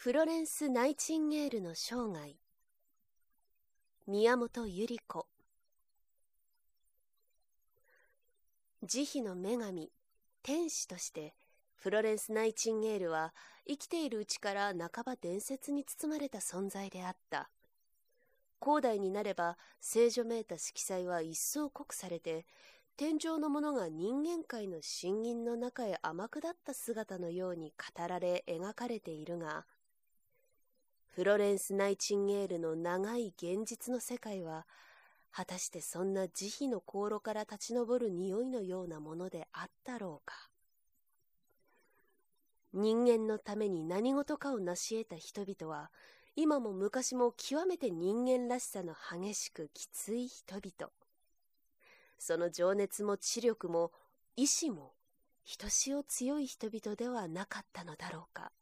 フロレンス・ナイチンゲールの生涯。宮本百合子。慈悲の女神天使としてフロレンス・ナイチンゲールは生きているうちから半ば伝説に包まれた存在であった。後代になれば聖女めいた色彩は一層濃くされて天上の者が人間界の森林の中へ天下った姿のように語られ描かれているがフロレンス・ナイチンゲールの長い現実の世界は果たしてそんな慈悲の香炉から立ち上る匂いのようなものであったろうか。人間のために何事かを成し得た人々は今も昔も極めて人間らしさの激しくきつい人々。その情熱も知力も意志もひとしお強い人々ではなかったのだろうか。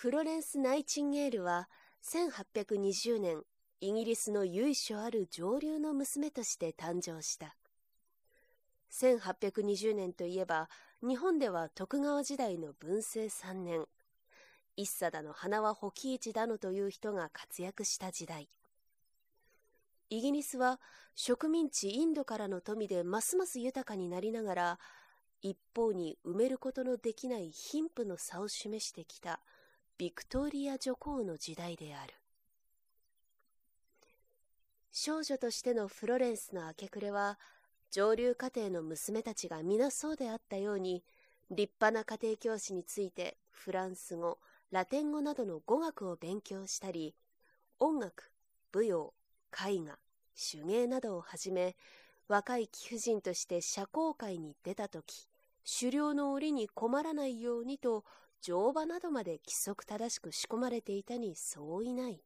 フロレンス・ナイチンゲールは1820年イギリスの由緒ある上流の娘として誕生した。1820年といえば日本では徳川時代の文政3年一茶だの花は保木市だのという人が活躍した時代。イギリスは植民地インドからの富でますます豊かになりながら一方に埋めることのできない貧富の差を示してきたビクトリア女皇の時代である。少女としてのフロレンスの明け暮れは上流家庭の娘たちが皆そうであったように立派な家庭教師についてフランス語ラテン語などの語学を勉強したり音楽舞踊絵画手芸などをはじめ若い貴婦人として社交界に出た時狩猟の檻に困らないようにと乗馬などまで規則正しく仕込まれていたにそういない。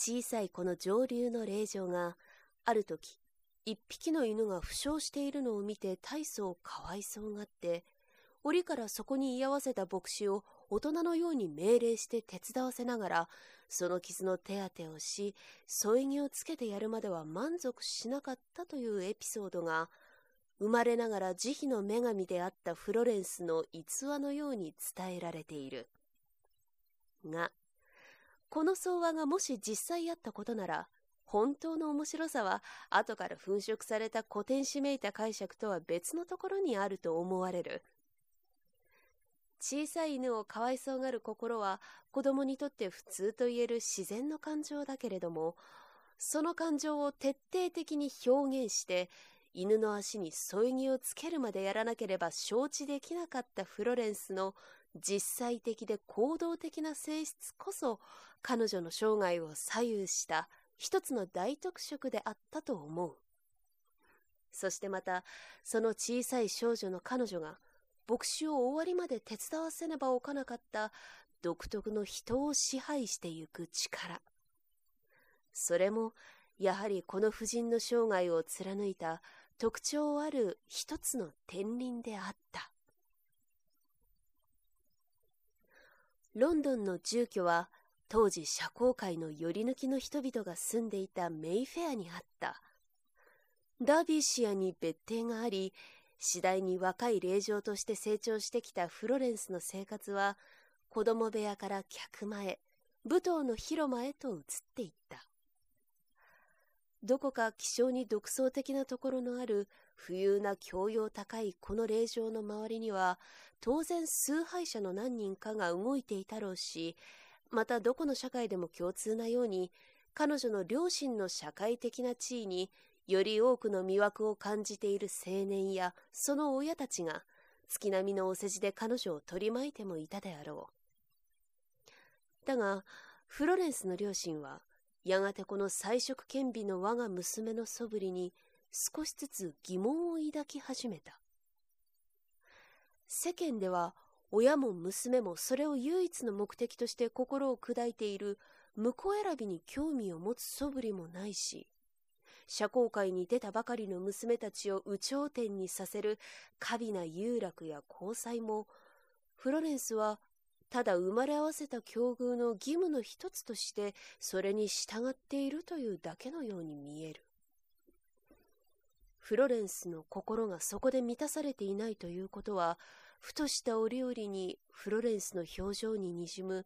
小さいこの上流の霊場がある時一匹の犬が負傷しているのを見て大層かわいそうがって檻からそこに居合わせた牧師を大人のように命令して手伝わせながらその傷の手当てをし添い木をつけてやるまでは満足しなかったというエピソードが生まれながら慈悲の女神であったフロレンスの逸話のように伝えられている。が、この相話がもし実際あったことなら、本当の面白さは後から粉飾された古典しめいた解釈とは別のところにあると思われる。小さい犬をかわいそうがる心は子供にとって普通と言える自然の感情だけれども、その感情を徹底的に表現して犬の足に添い木をつけるまでやらなければ承知できなかったフロレンスの実際的で行動的な性質こそ彼女の生涯を左右した一つの大特色であったと思う。そしてまたその小さい少女の彼女が牧師を終わりまで手伝わせねばおかなかった独特の人を支配してゆく力。それもやはりこの婦人の生涯を貫いた特徴ある一つの天輪であった。ロンドンの住居は当時社交界の寄り抜きの人々が住んでいたメイフェアにあった。ダービーシアに別邸があり、次第に若い霊場として成長してきたフロレンスの生活は、子供部屋から客間へ、舞踏の広間へと移っていった。どこか気象に独創的なところのある富裕な教養高いこの霊場の周りには当然崇拝者の何人かが動いていたろうしまたどこの社会でも共通なように彼女の両親の社会的な地位により多くの魅惑を感じている青年やその親たちが月並みのお世辞で彼女を取り巻いてもいたであろう。だがフロレンスの両親はやがてこの彩色兼備の我が娘の素振りに少しずつ疑問を抱き始めた。世間では親も娘もそれを唯一の目的として心を砕いている婿選びに興味を持つ素振りもないし、社交界に出たばかりの娘たちを有頂天にさせる過敏な遊楽や交際も、フロレンスはただ生まれ合わせた境遇の義務の一つとしてそれに従っているというだけのように見える。フロレンスの心がそこで満たされていないということは、ふとした折々にフロレンスの表情ににじむ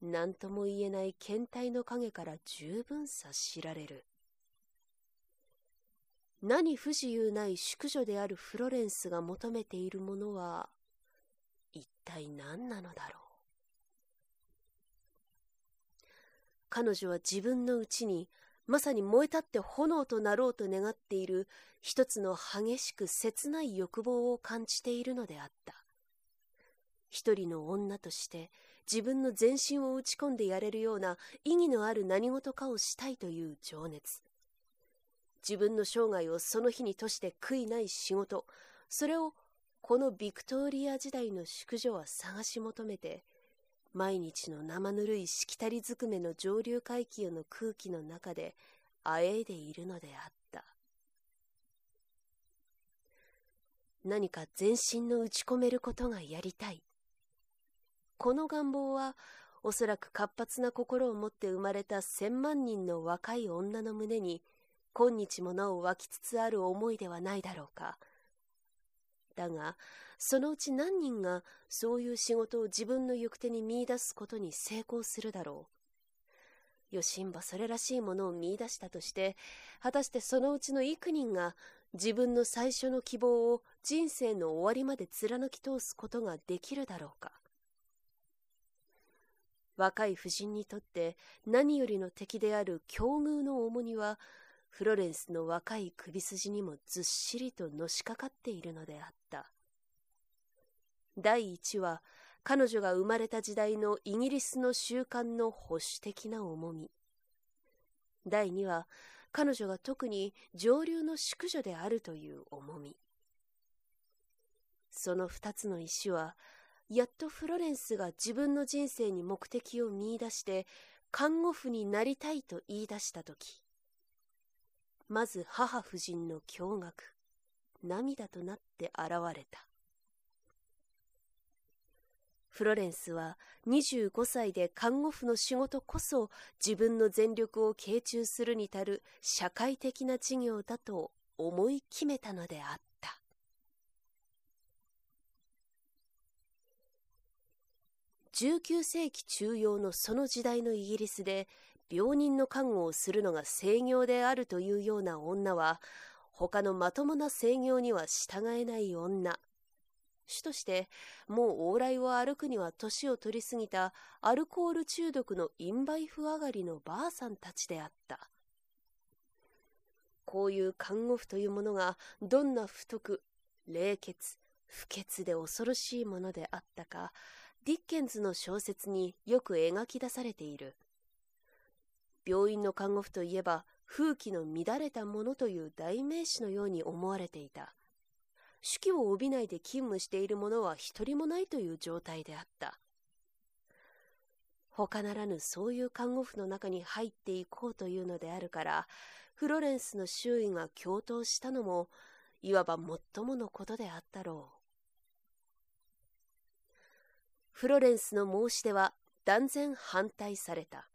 何とも言えない検体の影から十分察しられる。何不自由ない淑女であるフロレンスが求めているものは一体何なのだろう。彼女は自分のうちにまさに燃え立って炎となろうと願っている一つの激しく切ない欲望を感じているのであった。一人の女として自分の全身を打ち込んでやれるような意義のある何事かをしたいという情熱。自分の生涯をその日にとして悔いない仕事、それをこのビクトリア時代の淑女は探し求めて、毎日の生ぬるいしきたりずくめの上流階級の空気の中であえいでいるのであった。何か全身の打ち込めることがやりたい。この願望はおそらく活発な心を持って生まれた千万人の若い女の胸に今日もなお湧きつつある思いではないだろうか。だが、そのうち何人がそういう仕事を自分の行く手に見出すことに成功するだろう。よしんばそれらしいものを見出したとして、果たしてそのうちの幾人が自分の最初の希望を人生の終わりまで貫き通すことができるだろうか。若い婦人にとって何よりの敵である境遇の重荷は、フロレンスの若い首筋にもずっしりとのしかかっているのであった。第一は、彼女が生まれた時代のイギリスの習慣の保守的な重み。第二は、彼女が特に上流の淑女であるという重み。その二つの石は、やっとフロレンスが自分の人生に目的を見出して、看護婦になりたいと言い出したとき、まず母夫人の驚愕、涙となって現れた。フロレンスは25歳で看護婦の仕事こそ自分の全力を傾注するに足る社会的な事業だと思い決めたのであった。19世紀中央のその時代のイギリスで病人の看護をするのが制業であるというような女は他のまともな制業には従えない女主としてもう往来を歩くには年を取り過ぎたアルコール中毒のインバイフ上がりのばあさんたちであったこういう看護婦というものがどんな不徳冷血不潔で恐ろしいものであったかディッケンズの小説によく描き出されている。病院の看護婦といえば、風紀の乱れたものという代名詞のように思われていた。手記を帯びないで勤務している者は一人もないという状態であった。他ならぬそういう看護婦の中に入っていこうというのであるから、フロレンスの周囲が共闘したのも、いわば最ものことであったろう。フロレンスの申し出は断然反対された。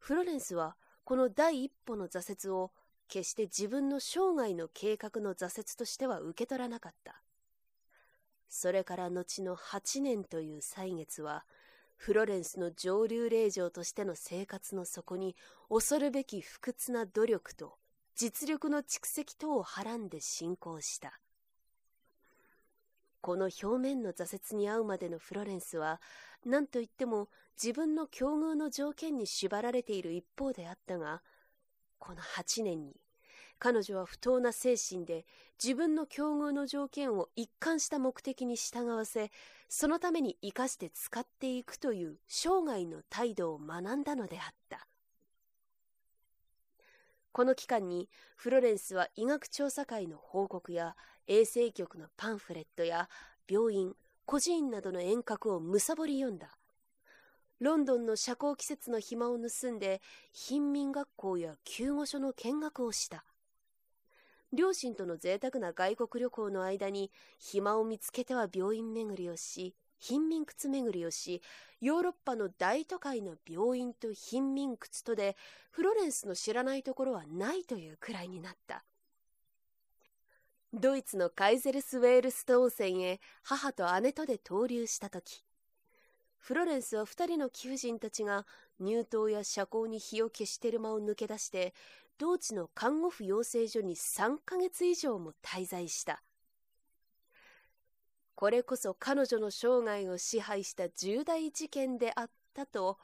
フロレンスはこの第一歩の挫折を決して自分の生涯の計画の挫折としては受け取らなかった。それから後の8年という歳月は、フロレンスの上流令嬢としての生活の底に恐るべき不屈な努力と実力の蓄積等をはらんで進行した。この表面の挫折に遭うまでのフロレンスは何といっても自分の境遇の条件に縛られている一方であったがこの8年に彼女は不当な精神で自分の境遇の条件を一貫した目的に従わせそのために生かして使っていくという生涯の態度を学んだのであった。この期間にフロレンスは医学調査会の報告や衛生局のパンフレットや病院、孤児院などの遠隔をむさぼり読んだ。ロンドンの社交季節の暇を盗んで貧民学校や救護所の見学をした。両親との贅沢な外国旅行の間に暇を見つけては病院巡りをし、貧民窟巡りをし、ヨーロッパの大都会の病院と貧民窟とで、フロレンスの知らないところはないというくらいになった。ドイツのカイゼルスウェールスト温泉へ母と姉とで投留した時フロレンスは二人の貴婦人たちが入湯や社交に火を消してる間を抜け出して同地の看護婦養成所に3ヶ月以上も滞在したこれこそ彼女の生涯を支配した重大事件であったと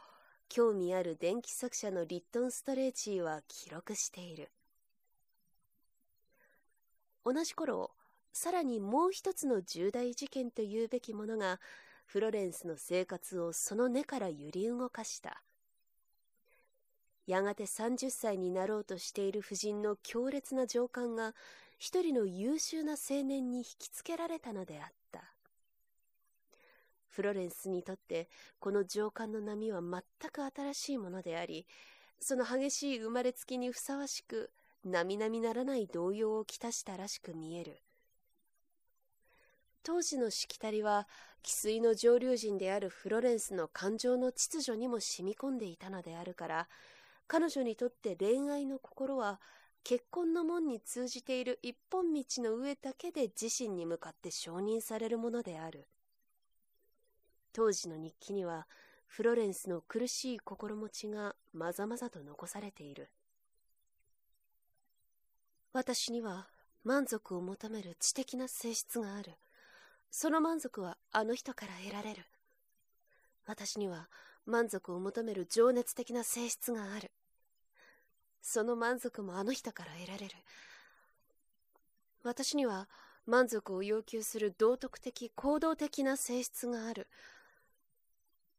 興味ある電気作者のリットン・ストレーチーは記録している。同じ頃さらにもう一つの重大事件というべきものがフロレンスの生活をその根から揺り動かした。やがて30歳になろうとしている夫人の強烈な情感が一人の優秀な青年に引きつけられたのであった。フロレンスにとってこの情感の波は全く新しいものでありその激しい生まれつきにふさわしく並々ならない動揺をきたしたらしく見える。当時のしきたりは生粋の上流人であるフロレンスの感情の秩序にも染み込んでいたのであるから彼女にとって恋愛の心は結婚の門に通じている一本道の上だけで自身に向かって承認されるものである。当時の日記にはフロレンスの苦しい心持ちがまざまざと残されている。私には満足を求める知的な性質がある。その満足はあの人から得られる。私には満足を求める情熱的な性質がある。その満足もあの人から得られる。私には満足を要求する道徳的行動的な性質がある。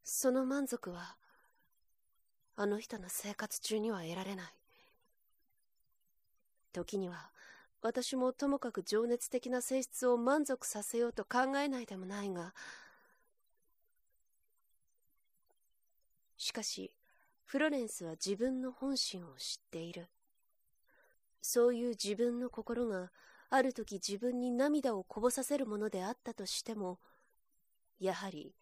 その満足はあの人の生活中には得られない。時には私もともかく情熱的な性質を満足させようと考えないでもないがしかしフロレンスは自分の本心を知っている。そういう自分の心がある時自分に涙をこぼさせるものであったとしてもやはり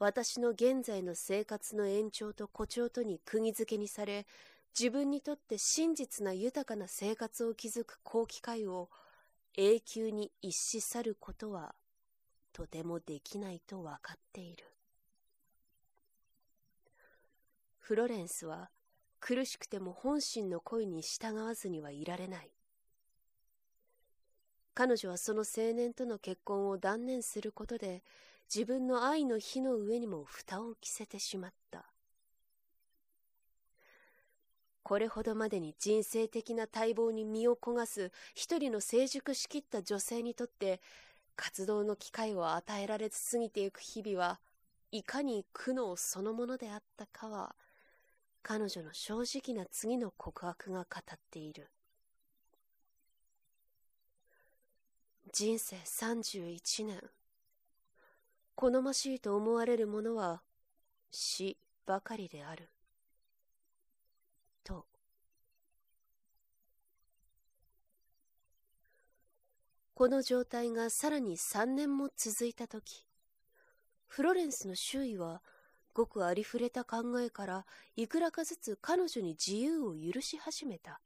私の現在の生活の延長と誇張とに釘付けにされ、自分にとって真実な豊かな生活を築く好機会を永久に一死去ることはとてもできないと分かっている。フロレンスは苦しくても本心の恋に従わずにはいられない。彼女はその青年との結婚を断念することで自分の愛の火の上にも蓋を着せてしまった。これほどまでに人生的な待望に身を焦がす一人の成熟しきった女性にとって活動の機会を与えられず過ぎていく日々はいかに苦悩そのものであったかは彼女の正直な次の告白が語っている。人生31年。好ましいと思われるものは死ばかりである。と。この状態がさらに3年も続いたとき、フロレンスの周囲はごくありふれた考えからいくらかずつ彼女に自由を許し始めた。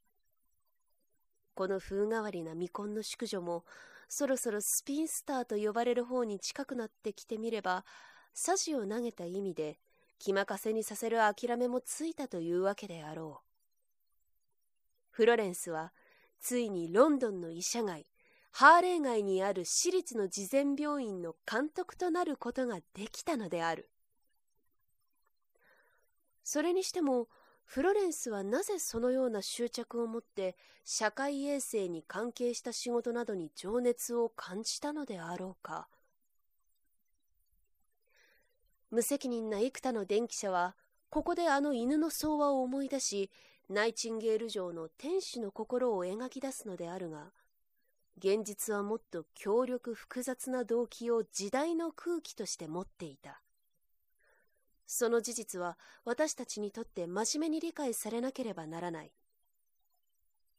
この風変わりな未婚の淑女もそろそろスピンスターと呼ばれる方に近くなってきてみれば、サジを投げた意味で、気任せにさせる諦めもついたというわけであろう。フロレンスは、ついにロンドンの医者街、ハーレー街にある私立の慈善病院の監督となることができたのである。それにしても、フロレンスはなぜそのような執着を持って社会衛生に関係した仕事などに情熱を感じたのであろうか。無責任な幾多の電気車はここであの犬の相和を思い出しナイチンゲール城の天使の心を描き出すのであるが現実はもっと強力複雑な動機を時代の空気として持っていた。その事実は私たちにとって真面目に理解されなければならない。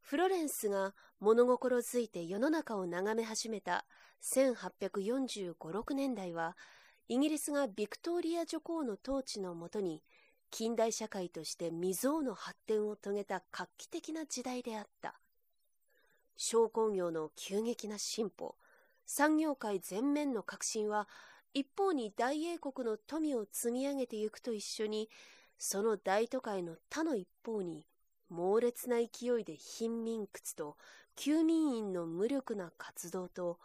フロレンスが物心づいて世の中を眺め始めた1845、6年代は、イギリスがビクトリア女皇の統治のもとに、近代社会として未曾有の発展を遂げた画期的な時代であった。商工業の急激な進歩産業界全面の革新は一方に大英国の富を積み上げていくと一緒にその大都会の他の一方に猛烈な勢いで貧民窟と休民員の無力な活動と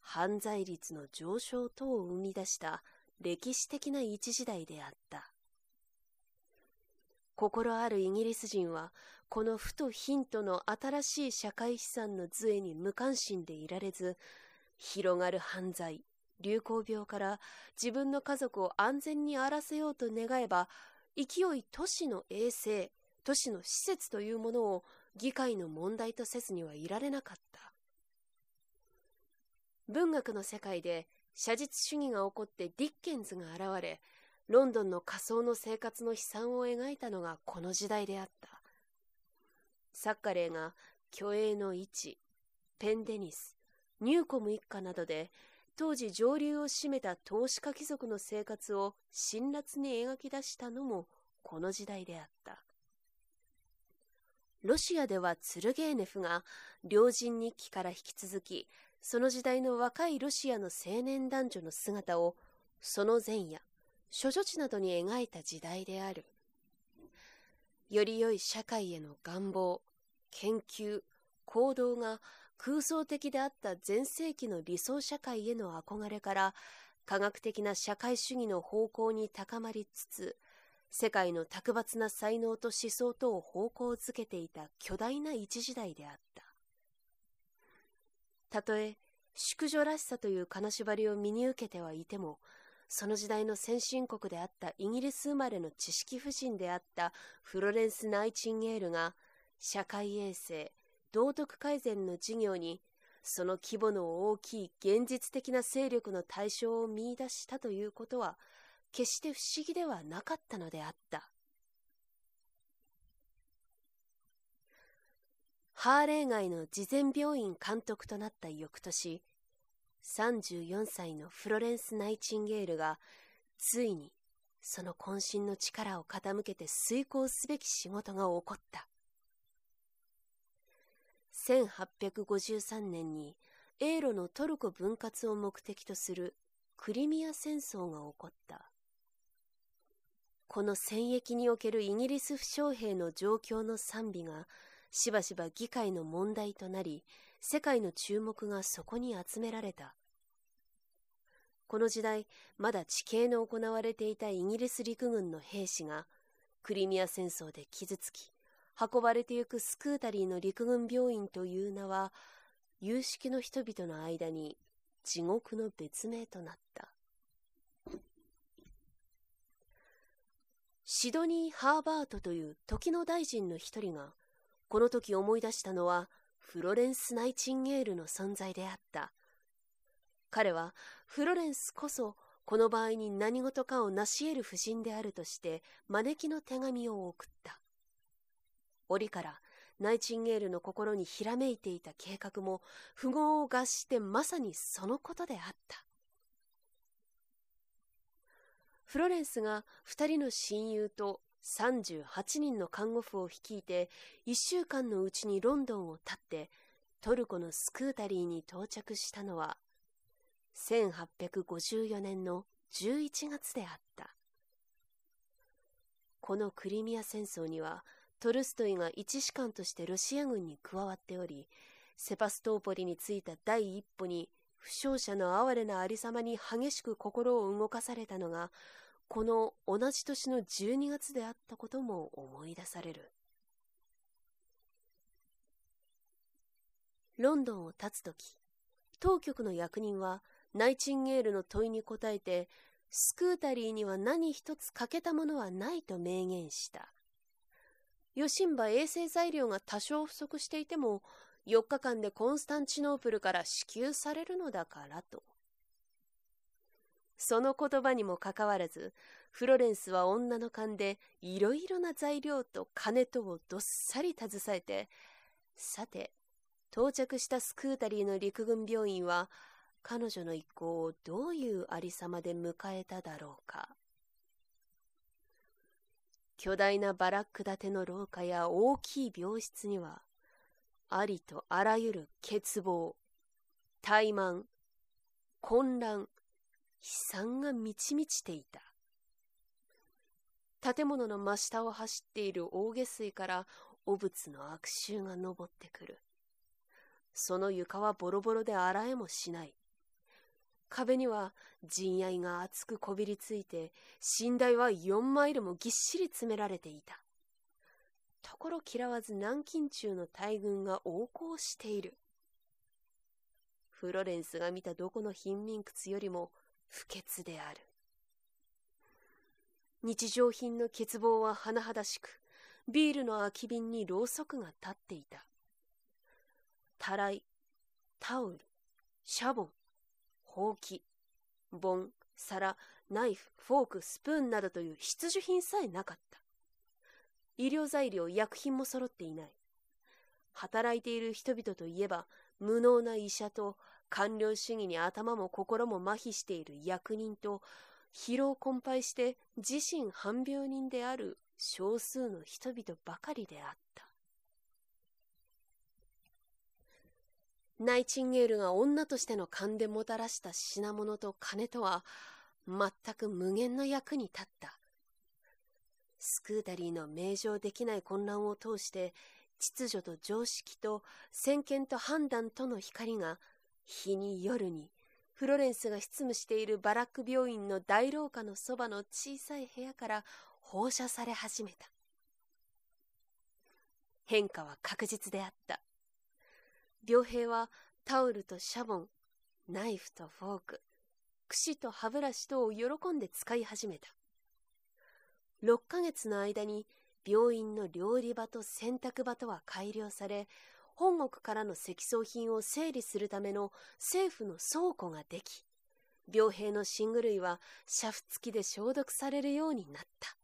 犯罪率の上昇等を生み出した歴史的な一時代であった。心あるイギリス人はこのふとヒントの新しい社会資産の杖に無関心でいられず広がる犯罪流行病から自分の家族を安全にあらせようと願えば勢い都市の衛生都市の施設というものを議会の問題とせずにはいられなかった。文学の世界で写実主義が起こってディッケンズが現れロンドンの仮想の生活の悲惨を描いたのがこの時代であった。作家例が虚栄の位置ペンデニスニューコム一家などで当時上流を占めた投資家貴族の生活を辛辣に描き出したのもこの時代であった。ロシアではツルゲーネフが良人日記から引き続きその時代の若いロシアの青年男女の姿をその前夜処女地などに描いた時代である。より良い社会への願望研究行動が空想的であった前世紀の理想社会への憧れから科学的な社会主義の方向に高まりつつ世界の卓抜な才能と思想とを方向づけていた巨大な一時代であった。たとえ淑女らしさという金縛りを身に受けてはいてもその時代の先進国であったイギリス生まれの知識婦人であったフロレンス・ナイチンゲールが社会衛生道徳改善の事業にその規模の大きい現実的な勢力の対象を見出したということは決して不思議ではなかったのであった。ハーレー街の慈善病院監督となった翌年34歳のフロレンス・ナイチンゲールがついにその渾身の力を傾けて遂行すべき仕事が起こった。1853年に英ロのトルコ分割を目的とするクリミア戦争が起こった。この戦役におけるイギリス負傷兵の状況の賛美がしばしば議会の問題となり世界の注目がそこに集められた。この時代まだ地形の行われていたイギリス陸軍の兵士がクリミア戦争で傷つき運ばれてゆくスクータリーの陸軍病院という名は有識の人々の間に地獄の別名となったシドニー・ハーバートという時の大臣の一人が、この時思い出したのは、フロレンス・ナイチンゲールの存在であった。彼は、フロレンスこそ、この場合に何事かを成し得る夫人であるとして、招きの手紙を送った。折から、ナイチンゲールの心にひらめいていた計画も、符号を合してまさにそのことであった。フロレンスが2人の親友と38人の看護婦を率いて1週間のうちにロンドンを立ってトルコのスクータリーに到着したのは1854年の11月であったこのクリミア戦争にはトルストイが一士官としてロシア軍に加わっておりセパストーポリに着いた第一歩に負傷者の哀れなありさまに激しく心を動かされたのがこの同じ年の12月であったことも思い出される。ロンドンを立つ時当局の役人はナイチンゲールの問いに答えてスクータリーには何一つ欠けたものはないと明言した。ヨシンバ衛生材料が多少不足していても4日間でコンスタンチノープルから支給されるのだからと。その言葉にもかかわらずフロレンスは女の勘でいろいろな材料と金とをどっさり携えてさて到着したスクータリーの陸軍病院は彼女の一行をどういうありさまで迎えただろうか。巨大なバラック建ての廊下や大きい病室にはありとあらゆる欠乏、怠慢、混乱、悲惨が満ち満ちていた。建物の真下を走っている大下水から汚物の悪臭が昇ってくる。その床はボロボロで洗えもしない。壁には陣合が厚くこびりついて、寝台は4マイルもぎっしり詰められていた。ところ嫌わず南京中の大軍が横行している。フロレンスが見たどこの貧民窟よりも不潔である。日常品の欠乏は甚だしく、ビールの空き瓶にろうそくが立っていた。たらい、タオル、シャボン、ほうき、盆、皿、ナイフ、フォーク、スプーンなどという必需品さえなかった。医療材料、医薬品も揃っていない。働いている人々といえば、無能な医者と官僚主義に頭も心も麻痺している役人と、疲労困憊して自身半病人である少数の人々ばかりであった。ナイチンゲールが女としての勘でもたらした品物と金とは全く無限の役に立った。スクータリーの名状できない混乱を通して秩序と常識と先見と判断との光が日に夜にフロレンスが執務しているバラック病院の大廊下のそばの小さい部屋から放射され始めた。変化は確実であった。病兵はタオルとシャボン、ナイフとフォーク、櫛と歯ブラシとを喜んで使い始めた。6ヶ月の間に病院の料理場と洗濯場とは改良され、本国からの積層品を整理するための政府の倉庫ができ、病兵の寝具類は煮沸付きで消毒されるようになった。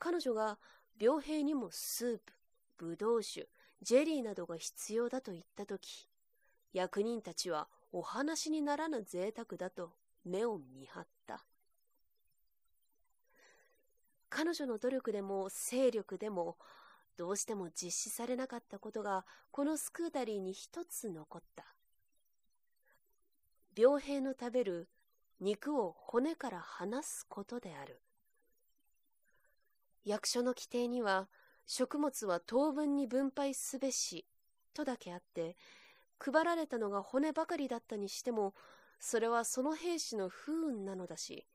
彼女が病兵にもスープ、ブドウ酒、ジェリーなどが必要だと言ったとき、役人たちはお話にならぬ贅沢だと目を見張った。彼女の努力でも勢力でもどうしても実施されなかったことがこのスクータリーに一つ残った。病兵の食べる肉を骨から離すことである。役所の規定には食物は当分に分配すべし、とだけあって、配られたのが骨ばかりだったにしても、それはその兵士の不運なのだし、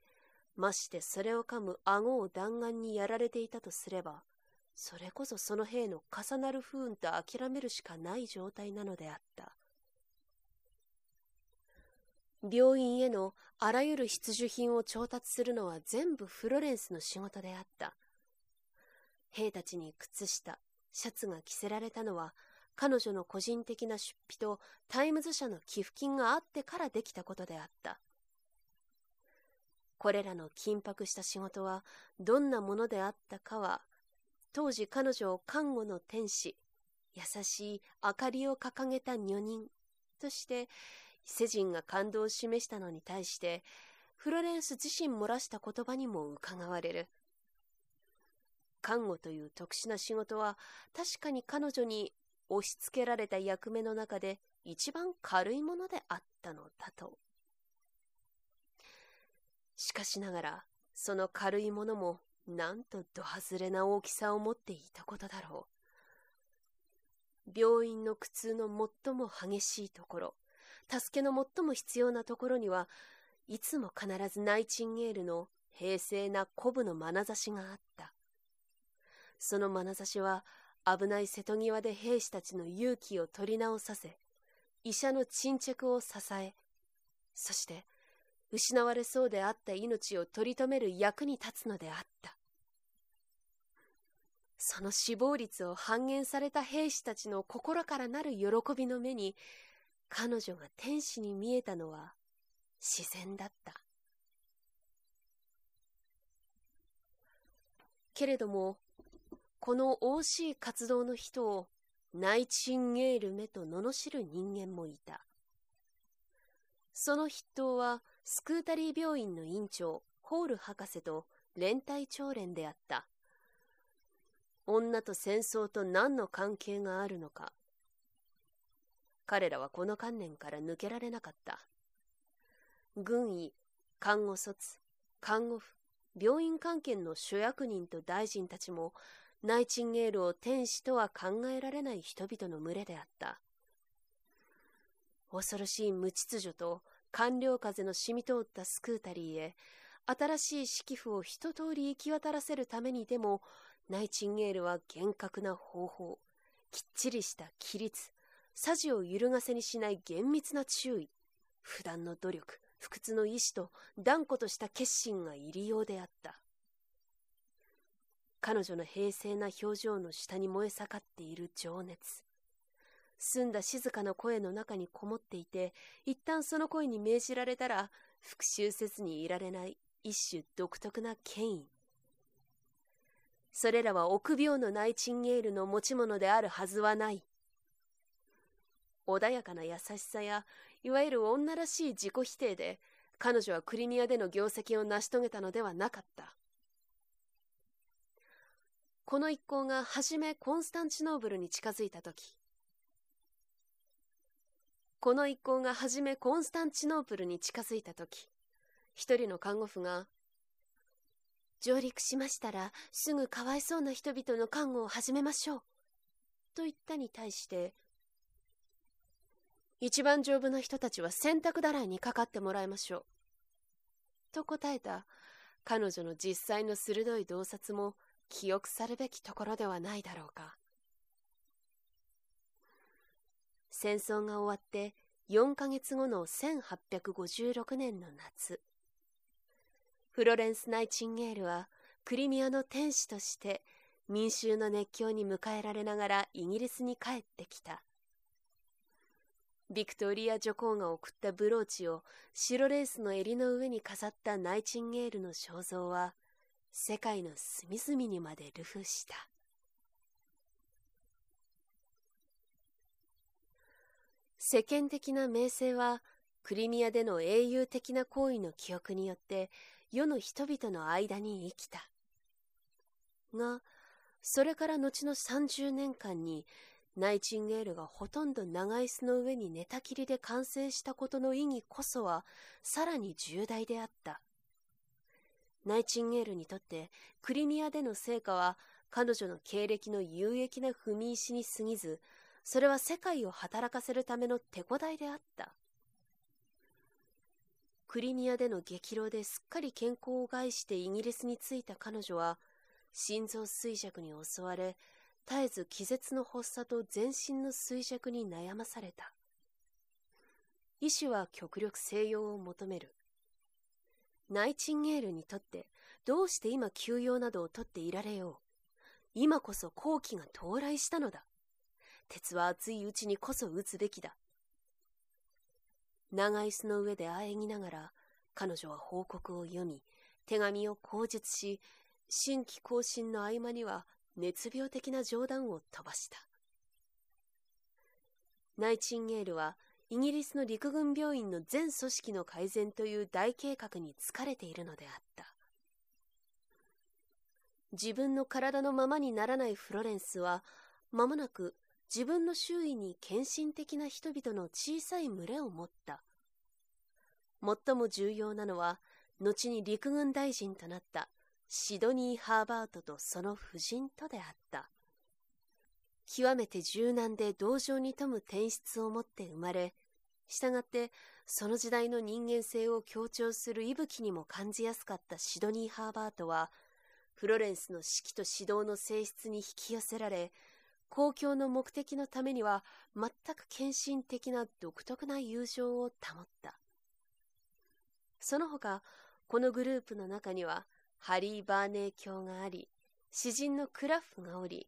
ましてそれを噛む顎を弾丸にやられていたとすれば、それこそその兵の重なる不運と諦めるしかない状態なのであった。病院へのあらゆる必需品を調達するのは全部フロレンスの仕事であった。兵たちに靴下、シャツが着せられたのは、彼女の個人的な出費とタイムズ社の寄付金があってからできたことであった。これらの緊迫した仕事はどんなものであったかは、当時彼女を看護の天使、優しい明かりを掲げた女人として世人が感動を示したのに対して、フロレンス自身漏らした言葉にも伺われる。看護という特殊な仕事は確かに彼女に押し付けられた役目の中で一番軽いものであったのだと。しかしながら、その軽いものもなんとど外れな大きさを持っていたことだろう。病院の苦痛の最も激しいところ、助けの最も必要なところには、いつも必ずナイチンゲールの平静な鼓舞の眼差しがあった。その眼差しは危ない瀬戸際で兵士たちの勇気を取り直させ、医者の沈着を支え、そして失われそうであった命を取り留める役に立つのであった。その死亡率を半減された兵士たちの心からなる喜びの目に、彼女が天使に見えたのは自然だった。けれども、この惜しい活動の人をナイチンゲールめと罵る人間もいた。その筆頭はスクータリー病院の院長、ホール博士と連帯長連であった。女と戦争と何の関係があるのか。彼らはこの観念から抜けられなかった。軍医、看護卒、看護婦、病院関係の諸役人と大臣たちも、ナイチンゲールを天使とは考えられない人々の群れであった。恐ろしい無秩序と官僚風の染み通ったスクータリーへ、新しい式譜を一通り行き渡らせるためにでも、ナイチンゲールは厳格な方法、きっちりした規律、さじを揺るがせにしない厳密な注意、普段の努力、不屈の意志と断固とした決心が入りようであった。彼女の平静な表情の下に燃え盛っている情熱。澄んだ静かな声の中にこもっていて、一旦その声に命じられたら、復讐せずにいられない一種独特な権威。それらは臆病のナイチンゲールの持ち物であるはずはない。穏やかな優しさや、いわゆる女らしい自己否定で、彼女はクリミアでの業績を成し遂げたのではなかった。この一行が初めコンスタンチノーブルに近づいた時。この一行が初めコンスタンチノープルに近づいた時。一人の看護婦が上陸しましたらすぐかわいそうな人々の看護を始めましょう。と言ったに対して一番丈夫な人たちは洗濯だらいにかかってもらいましょう。と答えた彼女の実際の鋭い洞察も記憶さるべきところではないだろうか。戦争が終わって4ヶ月後の1856年の夏フロレンス・ナイチンゲールはクリミアの天使として民衆の熱狂に迎えられながらイギリスに帰ってきた。ビクトリア女皇が送ったブローチを白レースの襟の上に飾ったナイチンゲールの肖像は世界の隅々にまで流布した世間的な名声はクリミアでの英雄的な行為の記憶によって世の人々の間に生きた。が、それから後の30年間にナイチンゲールがほとんど長椅子の上に寝たきりで完成したことの意義こそはさらに重大であった。ナイチンゲールにとってクリミアでの成果は彼女の経歴の有益な踏み石に過ぎずそれは世界を働かせるための手こ台であった。クリミアでの激浪ですっかり健康を害してイギリスに着いた彼女は、心臓衰弱に襲われ、絶えず気絶の発作と全身の衰弱に悩まされた。医師は極力静養を求める。ナイチンゲールにとってどうして今休養などをとっていられよう。今こそ好機が到来したのだ。鉄は熱いうちにこそ打つべきだ。長椅子の上であえぎながら、彼女は報告を読み、手紙を口述し、新規更新の合間には熱病的な冗談を飛ばした。ナイチンゲールは、イギリスの陸軍病院の全組織の改善という大計画に疲れているのであった。自分の体のままにならないフロレンスは、間もなく自分の周囲に献身的な人々の小さい群れを持った。最も重要なのは、後に陸軍大臣となったシドニー・ハーバートとその夫人とであった。極めて柔軟で同情に富む天質を持って生まれ、したがってその時代の人間性を強調する息吹にも感じやすかったシドニー・ハーバートは、フロレンスの指揮と指導の性質に引き寄せられ、公共の目的のためには全く献身的な独特な友情を保った。その他、このグループの中には、ハリー・バーネー教があり、詩人のクラフがおり、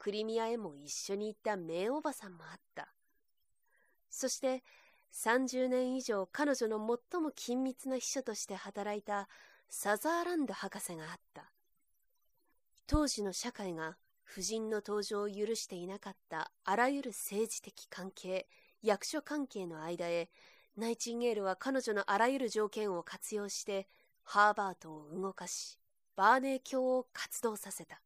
クリミアへも一緒に行った名おばさんもあった。そして、30年以上彼女の最も緊密な秘書として働いたサザーランド博士があった。当時の社会が夫人の登場を許していなかったあらゆる政治的関係、役所関係の間へ、ナイチンゲールは彼女のあらゆる条件を活用して、ハーバートを動かし、バーネー教を活動させた。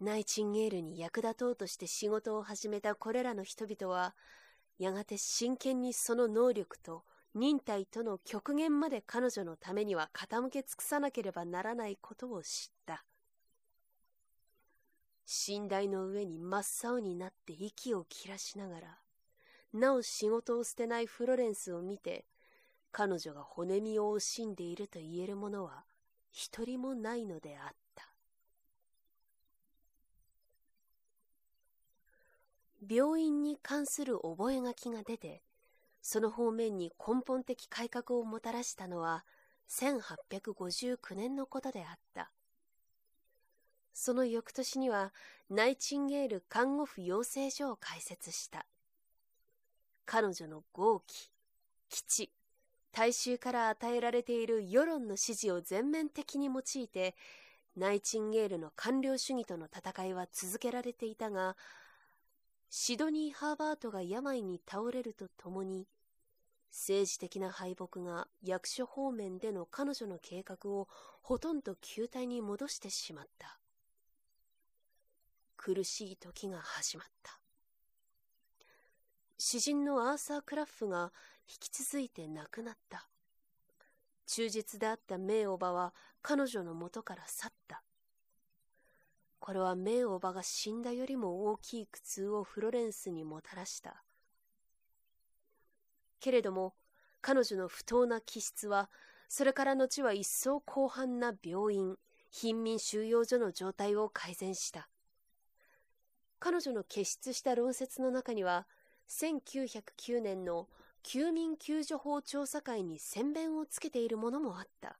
ナイチンゲールに役立とうとして仕事を始めたこれらの人々は、やがて真剣にその能力と忍耐との極限まで彼女のためには傾け尽くさなければならないことを知った。寝台の上に真っ青になって息を切らしながら、なお仕事を捨てないフロレンスを見て、彼女が骨身を惜しんでいると言えるものは一人もないのであった。病院に関する覚書が出て、その方面に根本的改革をもたらしたのは1859年のことであった。その翌年にはナイチンゲール看護婦養成所を開設した。彼女の豪気、基地、大衆から与えられている世論の支持を全面的に用いて、ナイチンゲールの官僚主義との戦いは続けられていたが、シドニー・ハーバートが病に倒れるとともに、政治的な敗北が役所方面での彼女の計画をほとんど球体に戻してしまった。苦しい時が始まった。詩人のアーサー・クラッフが引き続いて亡くなった。忠実であった名おばは彼女の元から去った。これは名おばが死んだよりも大きい苦痛をフロレンスにもたらした。けれども、彼女の不当な気質は、それから後は一層広範な病院、貧民収容所の状態を改善した。彼女の傑出した論説の中には、1909年の休民救助法調査会に宣弁をつけているものもあった。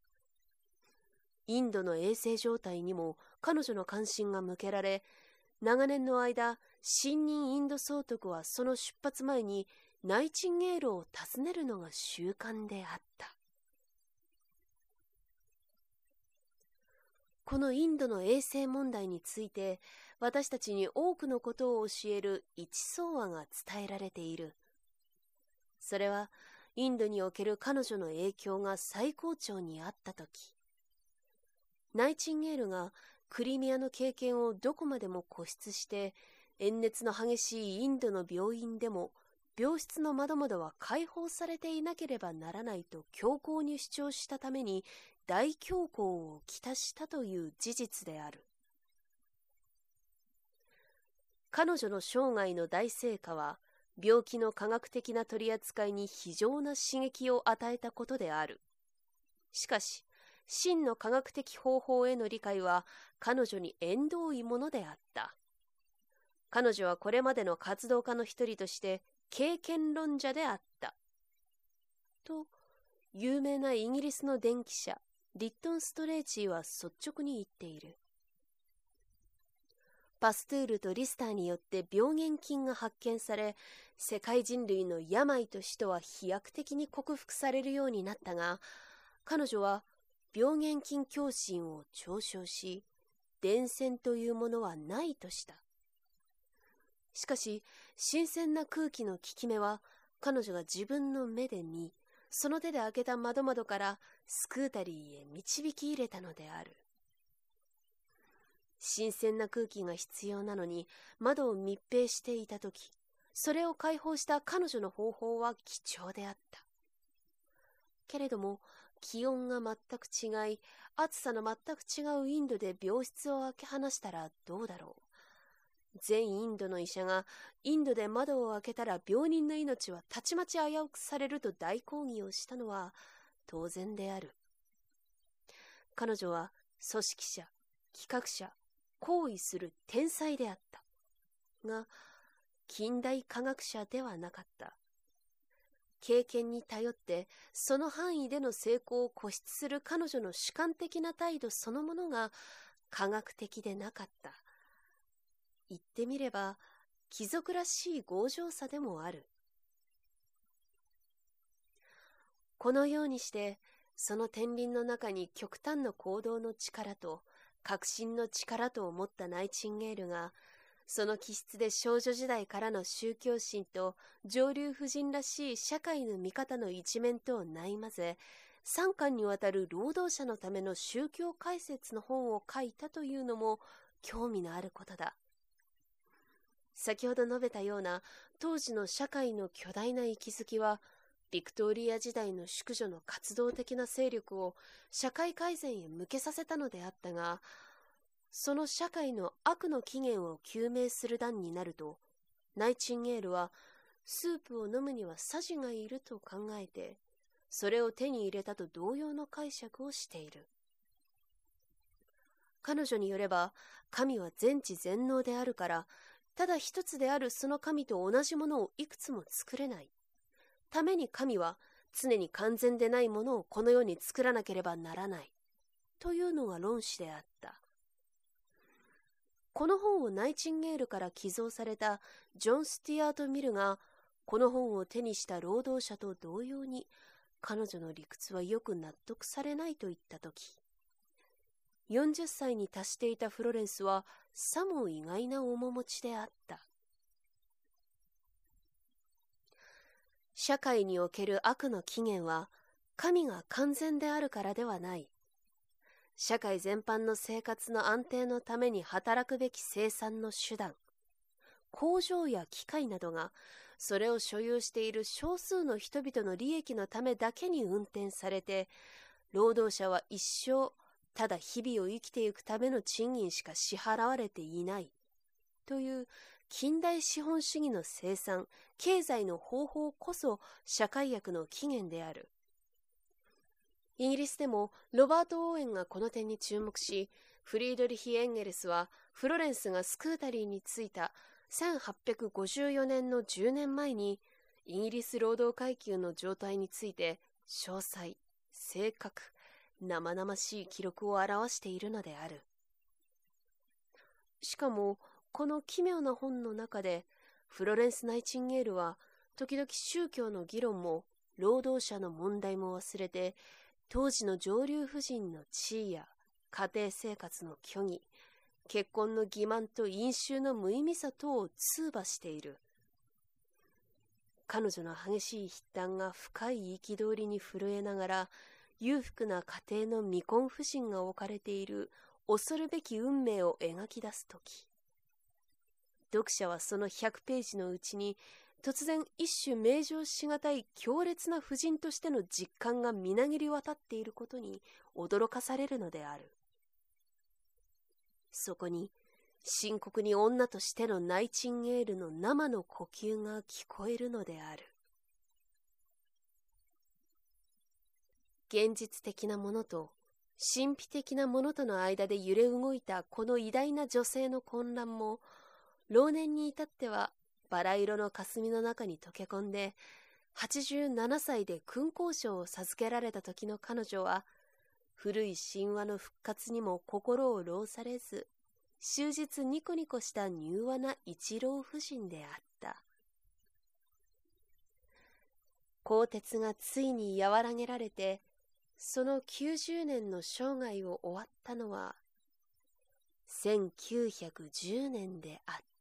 インドの衛生状態にも彼女の関心が向けられ、長年の間、新任インド総督はその出発前にナイチンゲールを訪ねるのが習慣であった。このインドの衛生問題について私たちに多くのことを教える一相話が伝えられている。それはインドにおける彼女の影響が最高潮にあった時ナイチンゲールがクリミアの経験をどこまでも固執して炎熱の激しいインドの病院でも病室の窓々は開放されていなければならないと強硬に主張したために大恐慌をきたしたという事実である。彼女の生涯の大成果は病気の科学的な取り扱いに非常な刺激を与えたことである。しかし真の科学的方法への理解は彼女に縁遠いものであった。彼女はこれまでの活動家の一人として経験論者であった。と、有名なイギリスの電気者、リットン・ストレーチーは率直に言っている。パストゥールとリスターによって病原菌が発見され、世界人類の病としては飛躍的に克服されるようになったが、彼女は病原菌共振を嘲笑し、伝染というものはないとした。しかし、新鮮な空気の効き目は、彼女が自分の目で見、その手で開けた窓窓からスクータリーへ導き入れたのである。新鮮な空気が必要なのに窓を密閉していた時それを解放した彼女の方法は貴重であったけれども気温が全く違い、暑さの全く違うインドで病室を開け放したらどうだろう。全インドの医者がインドで窓を開けたら病人の命はたちまち危うくされると大抗議をしたのは当然である。彼女は組織者、企画者、行為する天才であった。が、近代科学者ではなかった。経験に頼ってその範囲での成功を固執する彼女の主観的な態度そのものが科学的でなかった。言ってみれば貴族らしい強情さでもある。このようにしてその天輪の中に極端な行動の力と革新の力と思ったナイチンゲールがその気質で少女時代からの宗教心と上流婦人らしい社会の見方の一面とをないまぜ、三巻にわたる労働者のための宗教解説の本を書いたというのも興味のあることだ。先ほど述べたような当時の社会の巨大な息づきは、ビクトリア時代の淑女の活動的な勢力を社会改善へ向けさせたのであったが、その社会の悪の起源を究明する段になると、ナイチンゲールはスープを飲むにはサジがいると考えて、それを手に入れたと同様の解釈をしている。彼女によれば、神は全知全能であるから、ただ一つであるその神と同じものをいくつも作れない。ために神は常に完全でないものをこの世に作らなければならない。というのが論旨であった。この本をナイチンゲールから寄贈されたジョン・スティアート・ミルが、この本を手にした労働者と同様に、彼女の理屈はよく納得されないと言ったとき、40歳に達していたフロレンスはさも意外な面持ちであった。社会における悪の起源は神が完全であるからではない。社会全般の生活の安定のために働くべき生産の手段、工場や機械などがそれを所有している少数の人々の利益のためだけに運転されて、労働者は一生ただ日々を生きていくための賃金しか支払われていないという近代資本主義の生産、経済の方法こそ社会薬の起源である。イギリスでもロバート・オーエンがこの点に注目し、フリードリヒ・エンゲルスはフロレンスがスクータリーに着いた1854年の10年前にイギリス労働階級の状態について詳細、正確、生々しい記録を表しているのである。しかも、この奇妙な本の中で、フロレンス・ナイチンゲールは、時々宗教の議論も、労働者の問題も忘れて、当時の上流婦人の地位や家庭生活の虚偽、結婚の欺瞞と飲酒の無意味さ等を通話している。彼女の激しい筆談が深い憤りに震えながら、裕福な家庭の未婚婦人が置かれている恐るべき運命を描き出すとき、読者はその100ページのうちに突然一種名状しがたい強烈な婦人としての実感がみなぎり渡っていることに驚かされるのである。そこに深刻に女としてのナイチンゲールの生の呼吸が聞こえるのである。現実的なものと神秘的なものとの間で揺れ動いたこの偉大な女性の混乱も老年に至ってはバラ色の霞の中に溶け込んで、87歳で勲功章を授けられた時の彼女は、古い神話の復活にも心を労されず、終日ニコニコした柔和な一郎夫人であった。鋼鉄がついに和らげられて、その90年の生涯を終わったのは、1910年であった。